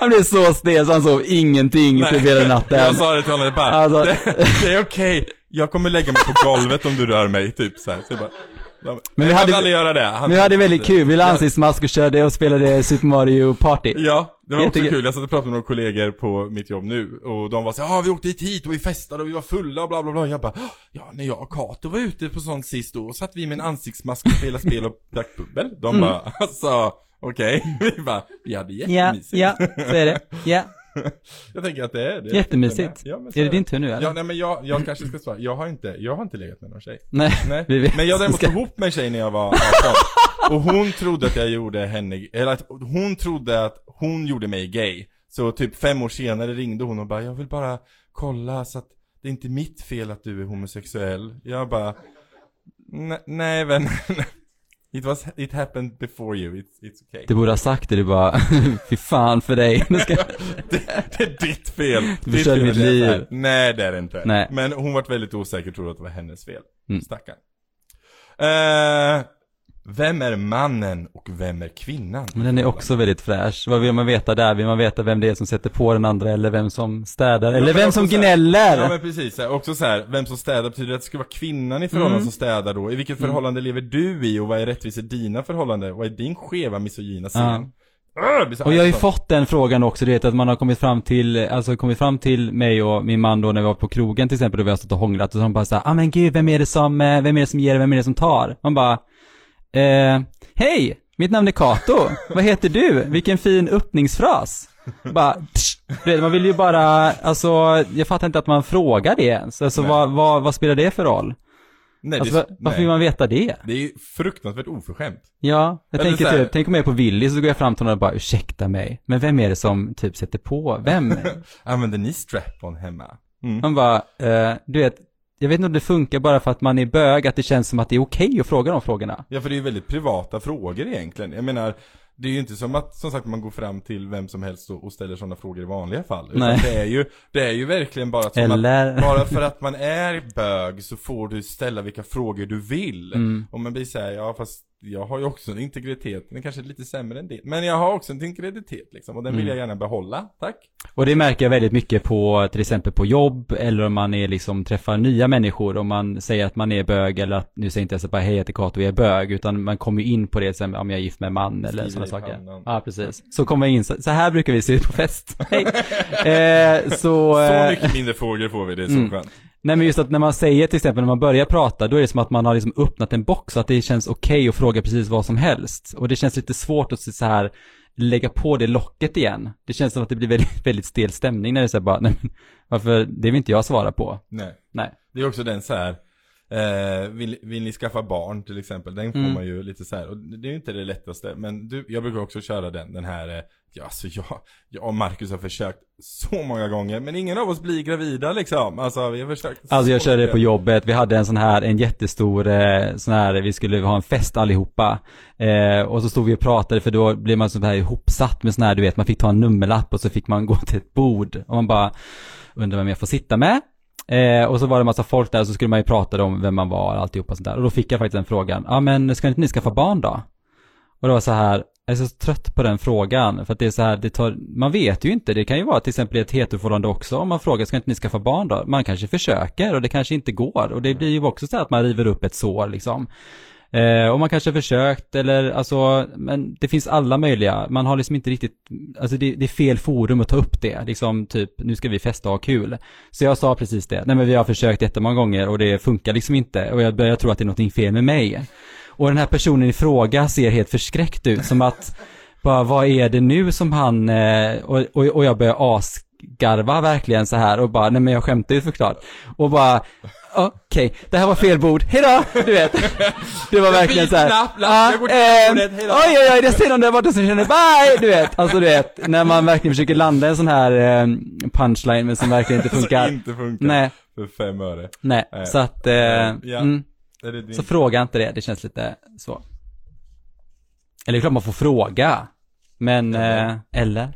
han blev så stel så han sov ingenting typ hela natten. Jag sa det till honom, bara, Alltså- det, det är okej, jag kommer lägga mig på golvet om du rör mig, typ så här. Så jag bara, Men vi hade- aldrig göra det. Han, vi hade väldigt kul, vi la ansiktsmask och körde och spelade Super Mario Party. Ja, det var också kul. Jag satt och pratade med några kollegor på mitt jobb nu och de var så ja ah, vi åkte hit hit och vi festade och vi var fulla och bla bla bla. Jag bara, "Ah, ja när jag och Kato var ute på sånt sist då satt vi med en ansiktsmask och spelade spel och drack bubbel. De bara, [LAUGHS] alltså, okej. [LAUGHS] Vi bara, vi hade Mm. Ja, jättemysigt. ja, så är det. Ja, Jag tänker att det är det. jättemysigt. Ja, Är det din tur nu eller? Ja, nej men jag, jag kanske ska svara. Jag har inte, jag har inte legat med någon tjej. Nej, Nej, vi vet. men jag däremot Ska- ihop med en tjej när jag var 18 Och hon trodde att jag gjorde henne, eller att hon trodde att hon gjorde mig gay Så typ fem år senare ringde hon och bara 'Jag vill bara kolla så att det är inte mitt fel att du är homosexuell' Jag bara "Nej, Nej vän It was, it happened before you, it's, it's okay Du borde ha sagt det, du bara, [LAUGHS] fy fan för dig. Nu ska... [LAUGHS] det, det är ditt fel Du förstörde mitt liv. Nej det är det inte Nej. Men hon var väldigt osäker och trodde att det var hennes fel Mm. Stackarn eh, Vem är mannen och vem är kvinnan? Men den är också väldigt fräsch. Vad vill man veta där? Vill man veta vem det är som sätter på den andra eller vem som städar? Eller vem som gnäller? Ja men precis, också så här, vem som städar betyder det att det ska vara kvinnan i förhållande Mm. som städar då? I vilket förhållande lever du i och vad är rättvist i dina förhållanden? Vad är din skeva misogyna syn? Ja. Och jag har ju fått den frågan också, du vet att man har kommit fram till, alltså kommit fram till mig och min man då när vi var på krogen till exempel och vi har stått och hånglat och så de bara såhär, ah men gud, vem är det som, eh, vem är det som ger, vem är det som tar? Man bara, eh, hej, mitt namn är Kato, vad heter du? Vilken fin öppningsfras. Bara, vet, man vill ju bara, alltså, jag fattar inte att man frågar det ens. Alltså Nej. vad, vad, vad spelar det för roll? Nej, Alltså, det, var- varför nej. vill man veta det? det är ju fruktansvärt oförskämt. Ja, jag Eller tänker typ, tänk om jag är på Willys så går jag fram till någon och bara ursäkta mig, men vem är det som typ sätter på, vem? [LAUGHS] Använder ni strap-on hemma? Mm. Man bara, eh, du vet, jag vet inte om det funkar bara för att man är bög, att det känns som att det är okej att fråga de frågorna. Ja för det är ju väldigt privata frågor egentligen. Jag menar, det är ju inte som att, som sagt, man går fram till vem som helst och, och ställer sådana frågor i vanliga fall. Utan Nej. det är ju, det är ju verkligen bara som Eller- att, [LAUGHS] bara för att man är bög så får du ställa vilka frågor du vill. Mm. Och man blir såhär, ja fast jag har ju också en integritet, den kanske är lite sämre än det. Men jag har också en integritet liksom, och den vill Mm. jag gärna behålla, tack. Och det märker jag väldigt mycket på till exempel på jobb eller om man är liksom träffar nya människor om man säger att man är bög eller att nu säger inte jag bara hej jag heter Kato jag är bög utan man kommer in på det sen om jag är gift med en man eller sådana saker. Ja precis. Så kommer jag in, så, så här brukar vi se ut på fest. [LAUGHS] Hej. Eh, så, Så eh, mycket mindre frågor får vi, det är så Mm. skönt. Nej men just att när man säger till exempel när man börjar prata, då är det som att man har liksom öppnat en box så att det känns okej att fråga precis vad som helst. Och det känns lite svårt att så här lägga på det locket igen. Det känns som att det blir väldigt, [LAUGHS] väldigt stel stämning när det är så här bara, nej men varför, det vill inte jag svara på. Nej. Nej. Det är också den så här. Eh, vill, vill ni skaffa barn till exempel? Den får Mm. man ju lite så här. och det är ju inte det lättaste. Men du, jag brukar också köra den, den här, eh, ja alltså jag, jag och Marcus har försökt så många gånger. Men ingen av oss blir gravida liksom. Alltså vi har försökt Alltså jag körde det på jobbet, vi hade en sån här, en jättestor eh, sån här, vi skulle ha en fest allihopa. Eh, och så stod vi och pratade för då blev man så här ihopsatt med sån här, du vet, man fick ta en nummerlapp och så fick man gå till ett bord. Och man bara, undrar vem jag får sitta med? Eh, och så var det en massa folk där och så skulle man ju prata om vem man var och alltihopa sånt där. Och då fick jag faktiskt den frågan, ja men ska inte ni skaffa barn då? Och det var så här, jag är så trött på den frågan, för att det är så här, det tar, man vet ju inte, det kan ju vara till exempel i ett heteroförhållande också, om man frågar, ska inte ni skaffa barn då? Man kanske försöker och det kanske inte går, och det blir ju också så här att man river upp ett sår liksom. Eh, och man kanske har försökt eller alltså, men det finns alla möjliga, man har liksom inte riktigt, alltså det, det är fel forum att ta upp det, liksom typ, nu ska vi festa och ha kul. Så jag sa precis det, nej men vi har försökt jättemånga gånger och det funkar liksom inte, och jag börjar tro att det är någonting fel med mig. Och den här personen i fråga ser helt förskräckt ut, som att, bara vad är det nu som han, eh, och, och, och jag börjar asgarva verkligen så här och bara, nej men jag skämtar ju såklart. Och bara, okej, det här var fel bord, hejdå! Du vet. Det var verkligen så här. Knapp, lapp, ja, jag går till ehm, bordet, hejdå. oj, oj, oj, det ser någon där borta som känner bye! Du vet, alltså du vet, när man verkligen försöker landa en sån här eh, punchline men som verkligen inte [LAUGHS] funkar. Som inte funkar. Nej, För fem öre. nej, Nej. så att, eh, Ja. mm, så fråga inte det, det känns lite svårt. Eller det är klart man får fråga. Men, Eller? eh, eller?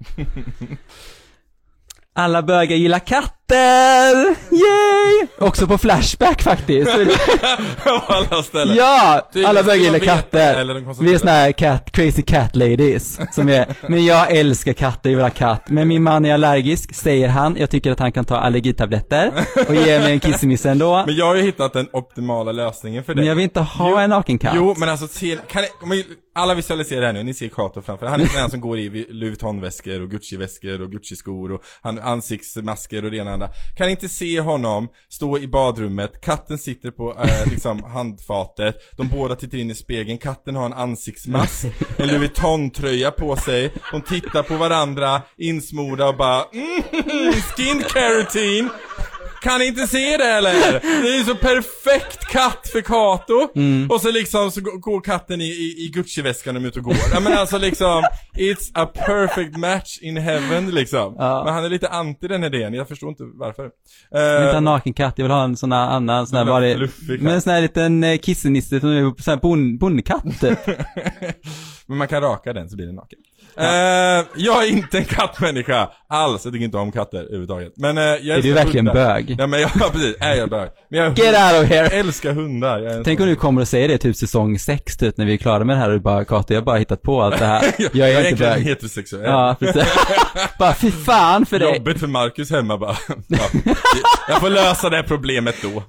Alla bögar gillar katter! Yay! Också på Flashback faktiskt. [LAUGHS] På alla ställen. ja! Alla bögar gillar veta, katter. Vi är såna här cat, crazy cat ladies. Som är, men jag älskar katter, jag vill ha katt. Men min man är allergisk, säger han. Jag tycker att han kan ta allergitabletter. Och ge mig en kissemiss ändå. Men jag har ju hittat den optimala lösningen för dig. Men jag vill inte ha Jo, en naken katt. Jo, men alltså, se, kan ni, alla visualiserar det här nu, ni ser Kato framför Han är den som går i Louis Vuitton-väskor och Gucci-väskor och Gucci-skor och han, ansiktsmasker och det ena och andra. Kan inte se honom stå i badrummet, katten sitter på eh, [LAUGHS] liksom handfatet, de båda tittar in i spegeln, katten har en ansiktsmask, [LAUGHS] en Louis Vuitton-tröja på sig, de tittar på varandra, insmorda och bara mm, [LAUGHS] skincare routine. Kan ni inte se det eller? Det är ju så perfekt katt för Kato. Mm. Och så liksom så går- katten i, i, i Gucci-väskan när de är ute och går. Ja men alltså liksom, it's a perfect match in heaven liksom. Ja. Men han är lite anti den idén, jag förstår inte varför. Jag vill inte ha en Uh, naken katt, jag vill ha en sån här annan, sån här bara, men en sån här liten eh, kissenisse sån här bon, bondkatt typ. [LAUGHS] men man kan raka den så blir den naken. Eh, jag är inte en kattmänniska alls, jag tycker inte om katter överhuvudtaget. Men uh, jag Är älskar du verkligen hundar. bög? Ja men jag, [LAUGHS] precis, är jag bög? Men jag, Get out of jag here! älskar hundar. Jag är en Tänk sån- om du kommer och säger det typ säsong 6 typ när vi är klara med det här och du bara Kato, jag har bara hittat på allt det här. [LAUGHS] Jag är inte egentligen bög. heterosexuell. Ja, precis. [LAUGHS] bara fy fan för dig. Jobbigt för Marcus hemma bara. Ja, jag får lösa det här problemet då.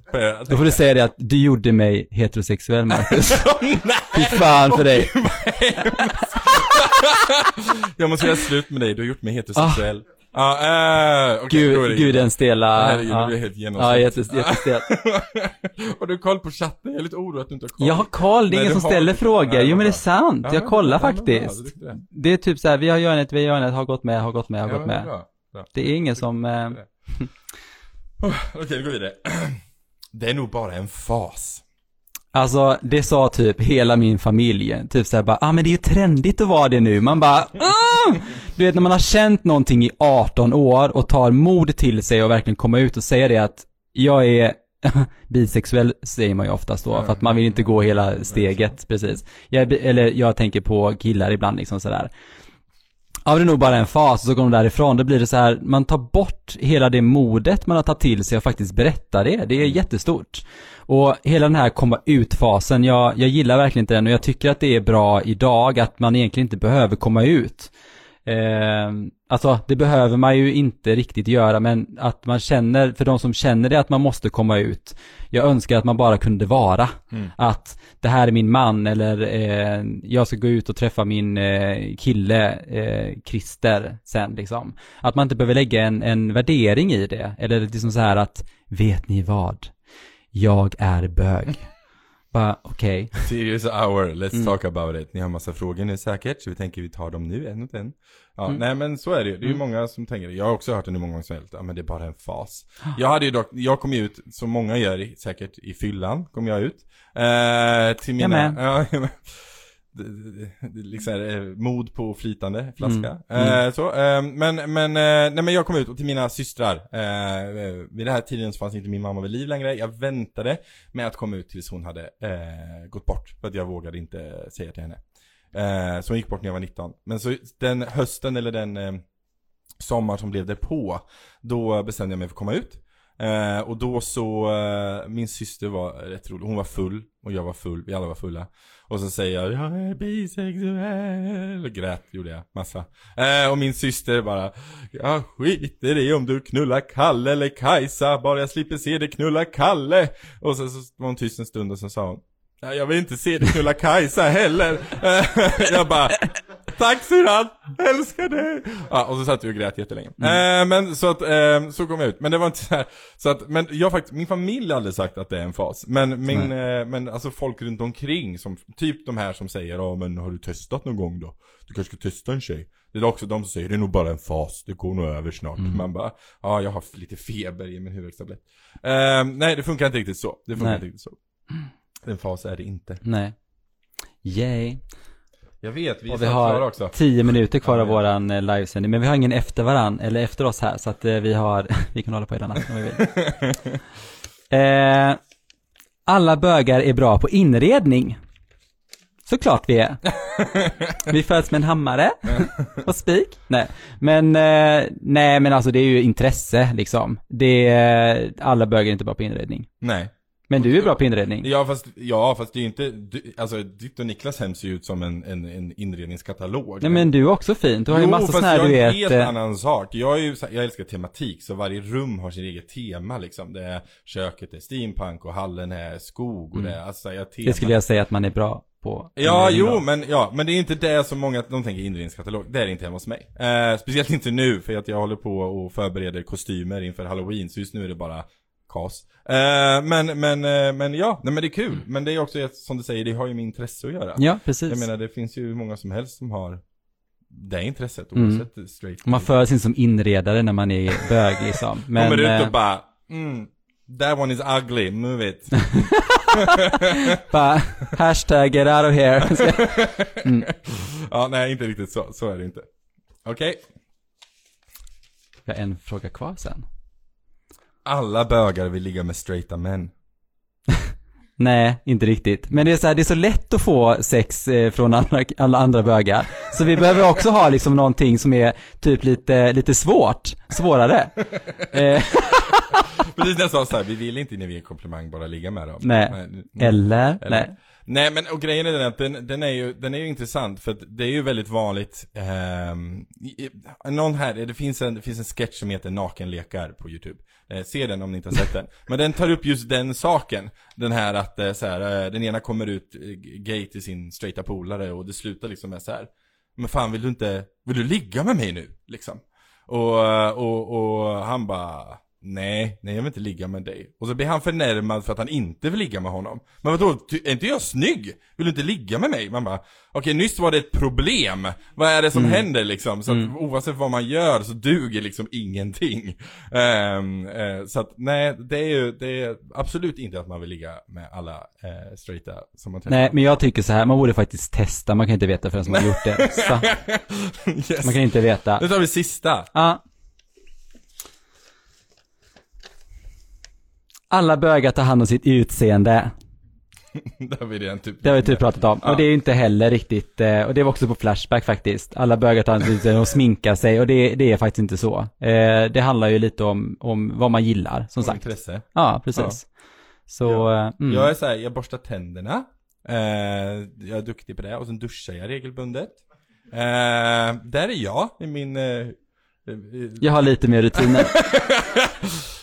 Då får du säga det att du gjorde mig heterosexuell Marcus. Fy fan för dig. Jag måste göra slut med dig, du har gjort mig heterosexuell. Ja, eh, okej, då är det Gud, gudens stela. Herregud, ja. du är helt Ja, genomsnitt. jättes, jättestel. [LAUGHS] Har du koll på chatten? Jag är lite orolig att du inte har koll. Jag har koll, det är Nej, ingen som ställer inte. frågor. Nej, Jo men det är bra. sant, Ja, jag kollar bra, ja, bra, faktiskt. tyckte det. Det är typ så här, vi har Jörnet, vi har Jörnet, har gått med, har gått med, har Ja, gått med. bra, bra. Det är ingen som, eh, [LAUGHS] Okej, vi går vidare. [CLEARS THROAT] Det är nog bara en fas alltså det sa typ hela min familj, typ såhär bara, ah men det är ju trendigt att vara det nu, man bara, ah! Du vet när man har känt någonting i 18 år och tar mod till sig och verkligen komma ut och säga det att jag är [LAUGHS] bisexuell säger man ju oftast då, för att man vill inte gå hela steget, precis. Jag, eller jag tänker på killar ibland liksom sådär. Ja, det är nog bara en fas och så går de därifrån. Då blir det så här, man tar bort hela det modet man har tagit till sig och faktiskt berätta det. Det är jättestort. Och hela den här komma ut-fasen, jag, jag gillar verkligen inte den och jag tycker att det är bra idag att man egentligen inte behöver komma ut. Eh, alltså, det behöver man ju inte riktigt göra, men att man känner, för de som känner det, att man måste komma ut. Jag önskar att man bara kunde vara. Mm. Att det här är min man eller eh, jag ska gå ut och träffa min eh, kille eh, Christer sen liksom. Att man inte behöver lägga en, en värdering i det. Eller liksom så här att, vet ni vad? Jag är bög. Bara, okej. [LAUGHS] Serious hour, let's Mm. talk about it. Ni har massa frågor nu säkert, så vi tänker vi tar dem nu, en och en. Ja, Mm. nej men så är det ju. Det är ju Mm. många som tänker det. Jag har också hört det nu många gånger som helst. Ja men det är bara en fas. Jag hade ju dock, jag kom ju ut, som många gör säkert, i fyllan kom jag ut. Eh, till mina, Jag med. ja, [LAUGHS] Det- det- det- liksom eh, mod på flytande flaska. Mm. Mm. Eh, så, eh, men, men, eh, nej men jag kom ut och till mina systrar. Eh, vid den här tiden så fanns inte min mamma vid liv längre. Jag väntade med att komma ut tills hon hade eh, gått bort. För att jag vågade inte säga till henne. Eh, så hon gick bort när jag var 19. Men så den hösten eller den eh, sommar som blev därpå, då bestämde jag mig för att komma ut. Eh, och då så, eh, min syster var rätt rolig, hon var full och jag var full, vi alla var fulla. Och så säger jag, jag är bisexuell, och grät gjorde jag, massa. Eh, och min syster bara, jag skiter i om du knullar Kalle eller Kajsa, bara jag slipper se dig knulla Kalle. Och så, så var hon tyst en stund och sen sa hon, jag vill inte se dig knulla Kajsa heller. [LAUGHS] Jag bara, Tack syrran! Älskar dig! Ja, och så satt vi och grät jättelänge. Eh, men så att, eh, så kom jag ut. Men det var inte så här, så att, men jag faktiskt, min familj har aldrig sagt att det är en fas. Men min, eh, men alltså folk runt omkring som, typ de här som säger ja men har du testat någon gång då? Du kanske ska testa en tjej. Det är också de som säger det är nog bara en fas, det går nog över snart. Man bara, ja jag har lite feber i min huvudvärkstablett. Eh, nej det funkar inte riktigt så. Det funkar Nej. inte riktigt så. En fas är det inte. Nej. Yay. Jag vet, vi är Och vi har också. tio minuter kvar av våran eh, livesändning, men vi har ingen efter varann, eller efter oss här, så att eh, vi har, [LAUGHS] vi kan hålla på hela natten om vi vill. [LAUGHS] eh, alla bögar är bra på inredning. Såklart vi är. [LAUGHS] Vi föds med en hammare och spik. Nej, men, eh, nej men alltså det är ju intresse liksom. Det alla bögar är inte bra på inredning. Nej. Men du är bra på inredning. Ja fast, ja fast det är ju inte, du, alltså ditt och Niklas hem ser ju ut som en, en, en inredningskatalog. Nej men du är också fin. Du har ju jo, massa fast såna här jag du är en vet. helt eh, annan sak. Jag är ju, jag älskar tematik, så varje rum har sin eget tema liksom. Det är, köket är steampunk och hallen är skog och det är, alltså jag tema. Mm. Det skulle jag säga att man är bra på. Ja, jo, då. men, ja, men det är inte det som många, de tänker inredningskatalog. Det är det inte hemma hos mig. Eh, speciellt inte nu, för att jag håller på och förbereder kostymer inför halloween, så just nu är det bara kas. Eh, men, men, eh, men ja, nej men det är kul. Men det är också, ett- som du säger, det har ju med intresse att göra. Ja, precis. Jag menar, det finns ju många som helst som har det intresset, Mm. oavsett straight. Man föds in som inredare när man är bög liksom. [LAUGHS] Men, Kommer ut eh, och bara, mm, that one is ugly, move it. [LAUGHS] bara, hashtag get out of here. [LAUGHS] ja, nej, inte riktigt så, så är det inte. Okej. Jag har en fråga kvar sen. Alla bögar vill ligga med straighta män. [LAUGHS] Nej, inte riktigt. Men det är så här, det är så lätt att få sex eh, från andra, alla andra bögar. Så vi behöver också ha liksom någonting som är typ lite, lite svårt, svårare. [LAUGHS] Eh, Precis när jag sa såhär, vi vill inte när vi ger komplimang bara ligga med dem. Nej. nej. eller? Eller- Nej. Nej men och grejen är den att den, den, är ju, den är ju intressant för att det är ju väldigt vanligt ehm, Någon här, det finns en, det finns en sketch som heter Nakenlekar på youtube eh, Se den om ni inte har sett den Men den tar upp just den saken Den här att eh, så här, eh, den ena kommer ut eh, gay till sin straighta polare och det slutar liksom med så här. Men fan vill du inte, vill du ligga med mig nu? Liksom och, eh, och, och han bara Nej, nej jag vill inte ligga med dig. Och så blir han förnärmad för att han inte vill ligga med honom. Men vadå, är inte jag snygg? Vill du inte ligga med mig? Man bara, okej nyss var det ett problem. Vad är det som händer liksom? Så att oavsett vad man gör så duger liksom ingenting. Ehm, eh, så att nej, det är ju, det är absolut inte att man vill ligga med alla eh, straighta som man träffar. Nej, men jag tycker så här, man borde faktiskt testa, man kan inte veta förrän man har gjort det. [LAUGHS] Yes. man kan inte veta. Nu tar vi sista. Ja. Alla bögar tar hand om sitt utseende. [LAUGHS] det har vi redan typ Det har vi typ pratat om. Ja. Och det är ju inte heller riktigt, eh, och det var också på Flashback faktiskt. Alla bögar tar hand om sitt utseende och sminkar sig och det, det är faktiskt inte så. Eh, Det handlar ju lite om, om vad man gillar, som Och sagt. intresse. Ja, precis. Så, eh, mm. Jag är såhär, jag borstar tänderna Jag är duktig på det och sen duschar jag regelbundet Där är jag i min jag har lite mer rutiner. [LAUGHS]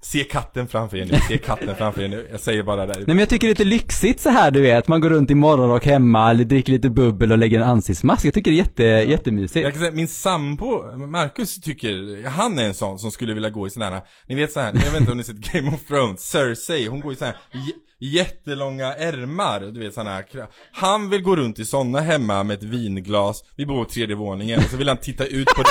Se katten framför er nu, se katten framför er nu Jag säger bara där Nej men jag tycker det är lite lyxigt så här du vet, man går runt i morgonrock hemma, eller dricker lite bubbel och lägger en ansiktsmask. Jag tycker det är jätte, jättemysigt. jag kan säga, min sambo, Marcus tycker, han är en sån som skulle vilja gå i sådana här, ni vet så här, jag vet inte om ni sett Game of Thrones, Cersei, hon går i sådana här jättelånga ärmar, du vet sådana här, han vill gå runt i sådana hemma med ett vinglas, vi bor på tredje våningen, och så vill han titta ut på,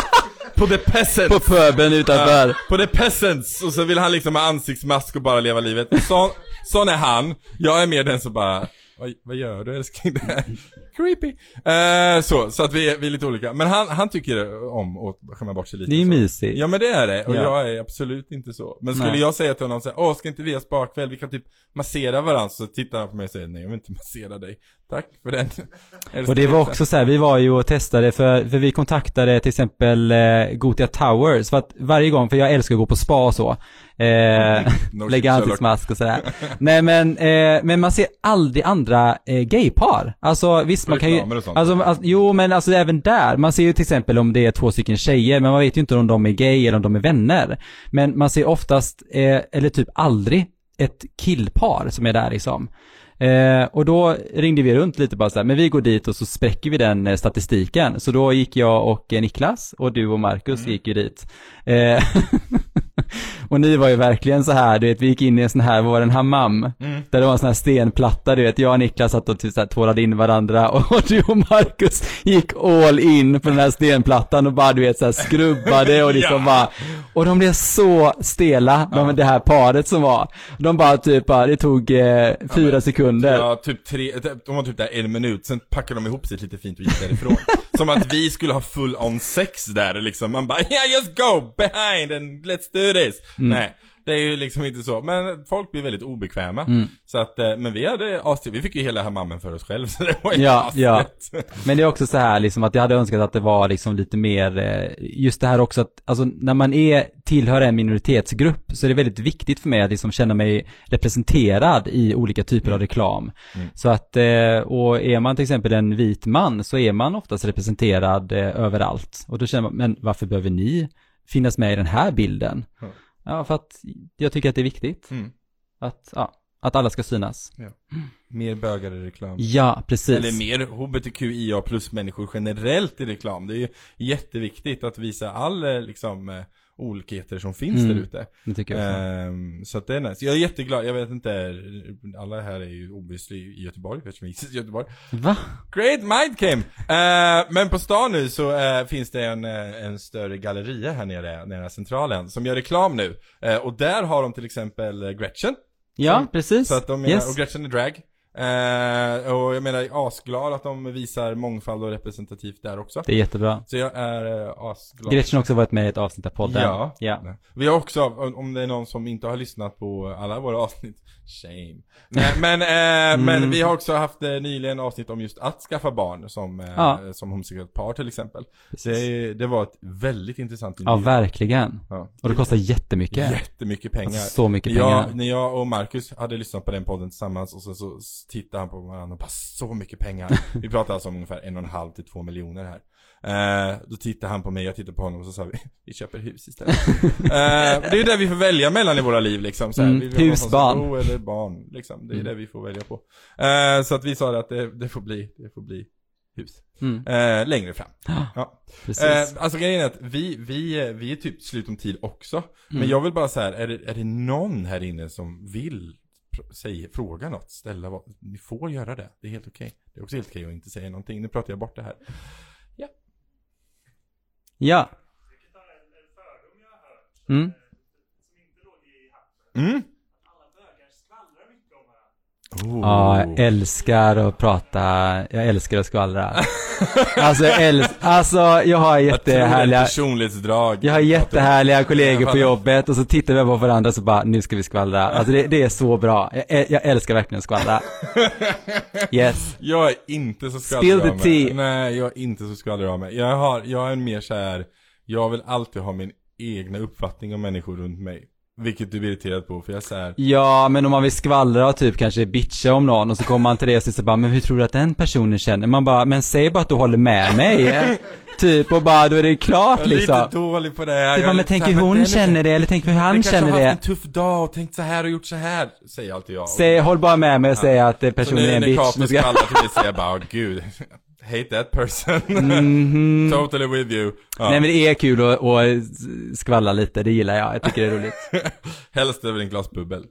på the peasants På puben utanför. Ja, på the peasants, och så vill han liksom ha ansiktsmask och bara leva livet. Så, sån är han. Jag är mer den som bara, vad, vad gör du älskling? Det creepy. Eh, så, så att vi är, vi är lite olika. Men han, han tycker om att skämma bort sig lite. Det är så. mysigt. Ja men det är det, och Ja. jag är absolut inte så. Men skulle Nej. jag säga till honom så här, åh ska inte vi ha sparkväll, vi kan typ massera varandra, så tittar han på mig och säger nej jag vill inte massera dig. Tack för den. [LAUGHS] Och det var också så här, vi var ju och testade för, för vi kontaktade till exempel eh, Gotia Towers för att varje gång, för jag älskar att gå på spa och så. Eh, lägga ansiktsmask och sådär. [LAUGHS] Nej men, eh, men man ser aldrig andra eh, gaypar. Alltså visst man kan ju, alltså, alltså jo men alltså även där, man ser ju till exempel om det är två stycken tjejer, men man vet ju inte om de är gay eller om de är vänner. Men man ser oftast, eh, eller typ aldrig, ett killpar som är där liksom. Eh, och då ringde vi runt lite bara så här, men vi går dit och så spräcker vi den eh, statistiken. Så då gick jag och eh, Niklas och du och Marcus Mm. gick ju dit. [LAUGHS] [LAUGHS] Och ni var ju verkligen så här, du vet, vi gick in i en sån här, vad var det, en hammam? Mm. Där det var en sån här stenplatta, du vet, jag och Niklas satt och typ så här tvålade in varandra [LAUGHS] och du och Marcus gick all in på den här stenplattan och bara du vet så här skrubbade och liksom [LAUGHS] Ja. bara Och de blev så stela, de, det här paret som var. De bara typ bara, det tog eh, fyra men- sekunder. Ja, typ tre, de var typ där en minut, sen packade de ihop sig lite fint och gick därifrån. Som att vi skulle ha full on sex där liksom. Man bara, yeah just go behind and let's do this. Mm. Nej, det är ju liksom inte så. Men folk blir väldigt obekväma. Mm. Så att, eh, men vi hade astrevligt, vi fick ju hela hammammen för oss själv, [LAUGHS] så det var ju Ja, ja. Men det är också så här liksom att jag hade önskat att det var liksom lite mer, eh, just det här också att, alltså när man är, tillhör en minoritetsgrupp så är det väldigt viktigt för mig att liksom känna mig representerad i olika typer av reklam. Mm. Så att, eh, och är man till exempel en vit man så är man oftast representerad överallt. Och då känner man, men varför behöver ni finnas med i den här bilden? Ja. Ja, för att jag tycker att det är viktigt. Mm. Att, ja, att alla ska synas. Mer bögar i reklam. Ja, precis. Eller mer HBTQIA plus människor generellt i reklam. Det är ju jätteviktigt att visa all eh, liksom eh, olikheter som finns Mm. där ute. Det tycker jag. också. Ehm, så att det är nice. Jag är jätteglad, jag vet inte, alla här är ju obviously i Göteborg, eftersom vi är i Göteborg. Va? Great mind came! Eh, men på stan nu så eh, finns det en, eh, en större galleria här nere, nära centralen, som gör reklam nu. Eh, och där har de till exempel Gretchen. Ja, precis. Så att de menar, yes. och Gretchen är drag. Eh, och jag menar, jag är asglad att de visar mångfald och representativt där också. Det är jättebra. Så jag är eh, asglad. Gretchen har också varit med i ett avsnitt av podden. Ja. ja. Vi har också, om om det är någon som inte har lyssnat på alla våra avsnitt, shame. Nej, men, eh, men Mm. vi har också haft eh, nyligen avsnitt om just att skaffa barn som, eh, Ja. som homosexuellt par till exempel. Det, det var ett väldigt intressant Ja, intervju. verkligen. Ja. Och det kostar jättemycket. Jättemycket pengar. Så mycket jag, pengar. när jag och Marcus hade lyssnat på den podden tillsammans och så, så tittade han på varandra och bara så mycket pengar. [LAUGHS] Vi pratar alltså om ungefär en och en halv till två miljoner här. Eh, då tittade han på mig, jag tittade på honom och så sa vi, [LAUGHS] vi köper hus istället. eh, det är det vi får välja mellan i våra liv liksom. Så här. Mm, hus, barn. bo eller barn, liksom. Det är Mm. det vi får välja på. Eh, så att vi sa att det, det får bli, det får bli hus. Mm. Eh, längre fram. [GASPS] Ja. Eh, alltså grejen är att vi, vi, vi är typ slut om tid också. Men Mm. jag vill bara säga, är det, är det någon här inne som vill säga, fråga något, ställa vad, ni får göra det. Det är helt okej. Det är också helt okej att inte säga någonting. Nu pratar jag bort det här ja. Mm. Oh. Ja, jag älskar att prata, jag älskar att skvallra. [LAUGHS] alltså, jag äls- alltså jag har jättehärliga, personlighetsdrag. jag har jättehärliga kollegor på jobbet och så tittar vi på varandra och så bara, nu ska vi skvallra. Alltså det, det är så bra. Jag, jag älskar verkligen att skvallra. [LAUGHS] Yes. Jag är inte så Spill skvallrig the mig. tea. Nej, jag är inte så skvallrig av mig. Jag har, jag är mer så här. jag vill alltid ha min egna uppfattning om människor runt mig. Vilket du blir irriterad på, för jag är så här. Ja, men om man vill skvallra och typ kanske bitcha om någon och så kommer man till det och så bara, men hur tror du att den personen känner? Man bara, men säg bara att du håller med mig. [LAUGHS] typ, och bara, då är det klart Jag är liksom. lite dålig på det. Det Jag är bara, är men tänk så här, hur hon är- känner det, eller tänk hur han Den kanske känner har det. haft en tuff dag och tänkt så här och gjort så här. Säger alltid jag. Säg, håll bara med mig och säg att eh, så personen är en när bitch. Capri Nu [LAUGHS] ska- skvallrar till mig säger jag bara, oh, gud. Hate that person. [LAUGHS] Mhm. totally with you. Ja. Nej men det är kul att, att skvalla lite, det gillar jag. Jag tycker det är roligt. [LAUGHS] Helst över en glas bubbel.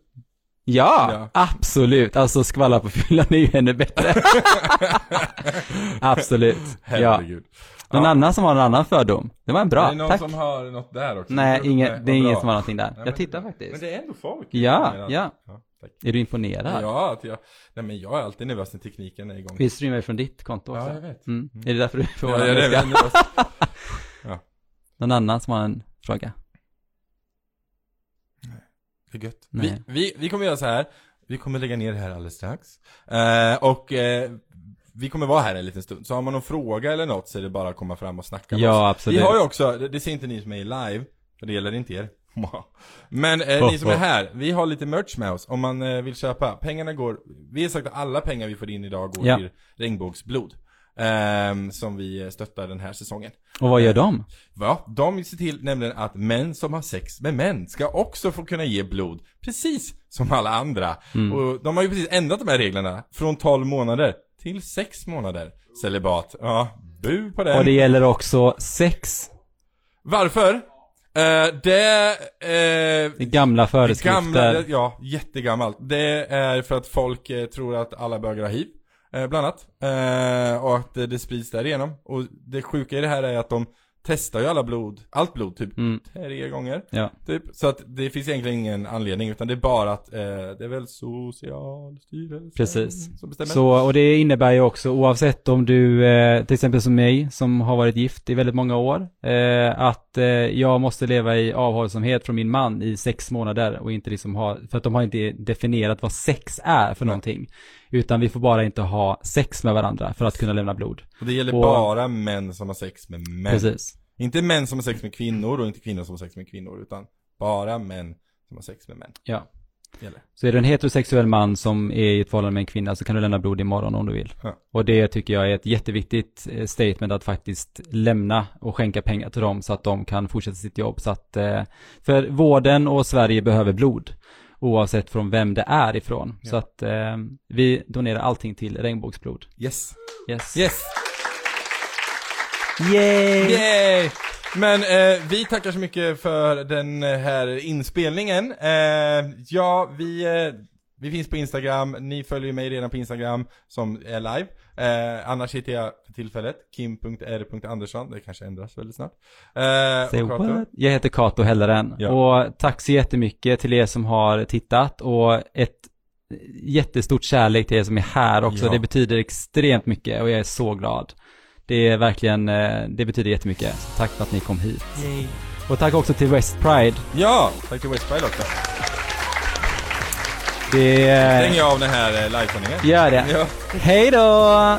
Ja, Ja. absolut. Alltså skvalla på fyllan är ju ännu bättre. [LAUGHS] absolut. Ja. Herregud. Någon Ja. annan som har en annan fördom? Det var en bra, är det någon tack. som har något där också? Nej, inget, det är ingen som har någonting där. Nej, men- Jag tittar Men faktiskt. det är ändå folk. Ja, menar. ja. Tack. Är du imponerad? Ja, att jag, nej men jag är alltid nervös när tekniken är igång. Vi streamar ju från ditt konto också. Ja, jag vet. Mm. Är det därför du får Ja, vara jag är nervös? [LAUGHS] nervös. Någon annan som har en fråga? Det är gött. Vi, Nej. vi, vi kommer göra så här. Vi kommer lägga ner det här alldeles strax. Eh, och eh, vi kommer vara här en liten stund. Så har man någon fråga eller något så är det bara att komma fram och snacka med oss. Ja, absolut. Vi har ju också, det, det ser inte ni som är live, för det gäller inte er. Men eh, ni som är [LAUGHS] här, vi har lite merch med oss om man eh, vill köpa. Pengarna går, vi har sagt att alla pengar vi får in idag går Ja. till regnbågsblod. ehm, som vi stöttar den här säsongen. Och vad gör de? Ja, de ser till nämligen att män som har sex med män ska också få kunna ge blod, precis som alla andra. Mm. Och de har ju precis ändrat de här reglerna från 12 månader till 6 månader celibat. Ja, bu på den. Och det gäller också sex. Varför? Eh, det, eh, Det gamla föreskrifter. Gamla, ja, jättegammalt. Det är för att folk eh, tror att alla bögar har hiv, bland annat. Och att det, det sprids därigenom. Och det sjuka i det här är att de testar ju alla blod, allt blod typ Mm, tre gånger. ja. Typ. Så att det finns egentligen ingen anledning, utan det är bara att eh, det är väl Socialstyrelsen Precis. som bestämmer. Så, och det innebär ju också oavsett om du, eh, till exempel som mig, som har varit gift i väldigt många år, eh, att eh, jag måste leva i avhållsamhet från min man i sex månader och inte liksom ha, för att de har inte definierat vad sex är för Nej. någonting. Utan vi får bara inte ha sex med varandra för att kunna lämna blod. Och det gäller och- bara män som har sex med män. Precis. Inte män som har sex med kvinnor och inte kvinnor som har sex med kvinnor, utan bara män som har sex med män. Ja. Gäller. Så är du en heterosexuell man som är i ett förhållande med en kvinna så kan du lämna blod imorgon om du vill. Ja. Och det tycker jag är ett jätteviktigt eh, statement att faktiskt lämna och skänka pengar till dem så att de kan fortsätta sitt jobb. Så att, eh, för vården och Sverige behöver blod. Oavsett från vem det är ifrån. Ja. Så att eh, vi donerar allting till regnbågsblod. Yes. Yes. Yes. Yay! Yay! Men eh, vi tackar så mycket för den här inspelningen. Eh, ja, vi, eh, vi finns på Instagram, ni följer mig redan på Instagram som är live. Eh, annars hittar jag för tillfället kim.r.andersson, det kanske ändras väldigt snart. Eh, Say what? Jag heter Kato Helleren Ja. och tack så jättemycket till er som har tittat och ett jättestort kärlek till er som är här också. Ja. Det betyder extremt mycket och jag är så glad. Det är verkligen, eh, det betyder jättemycket. Så tack för att ni kom hit. Och tack också till West Pride. Ja, tack till Westpride också. Det... Stänger jag av den här eh, livesändningen. Gör det. Ja. Hej då!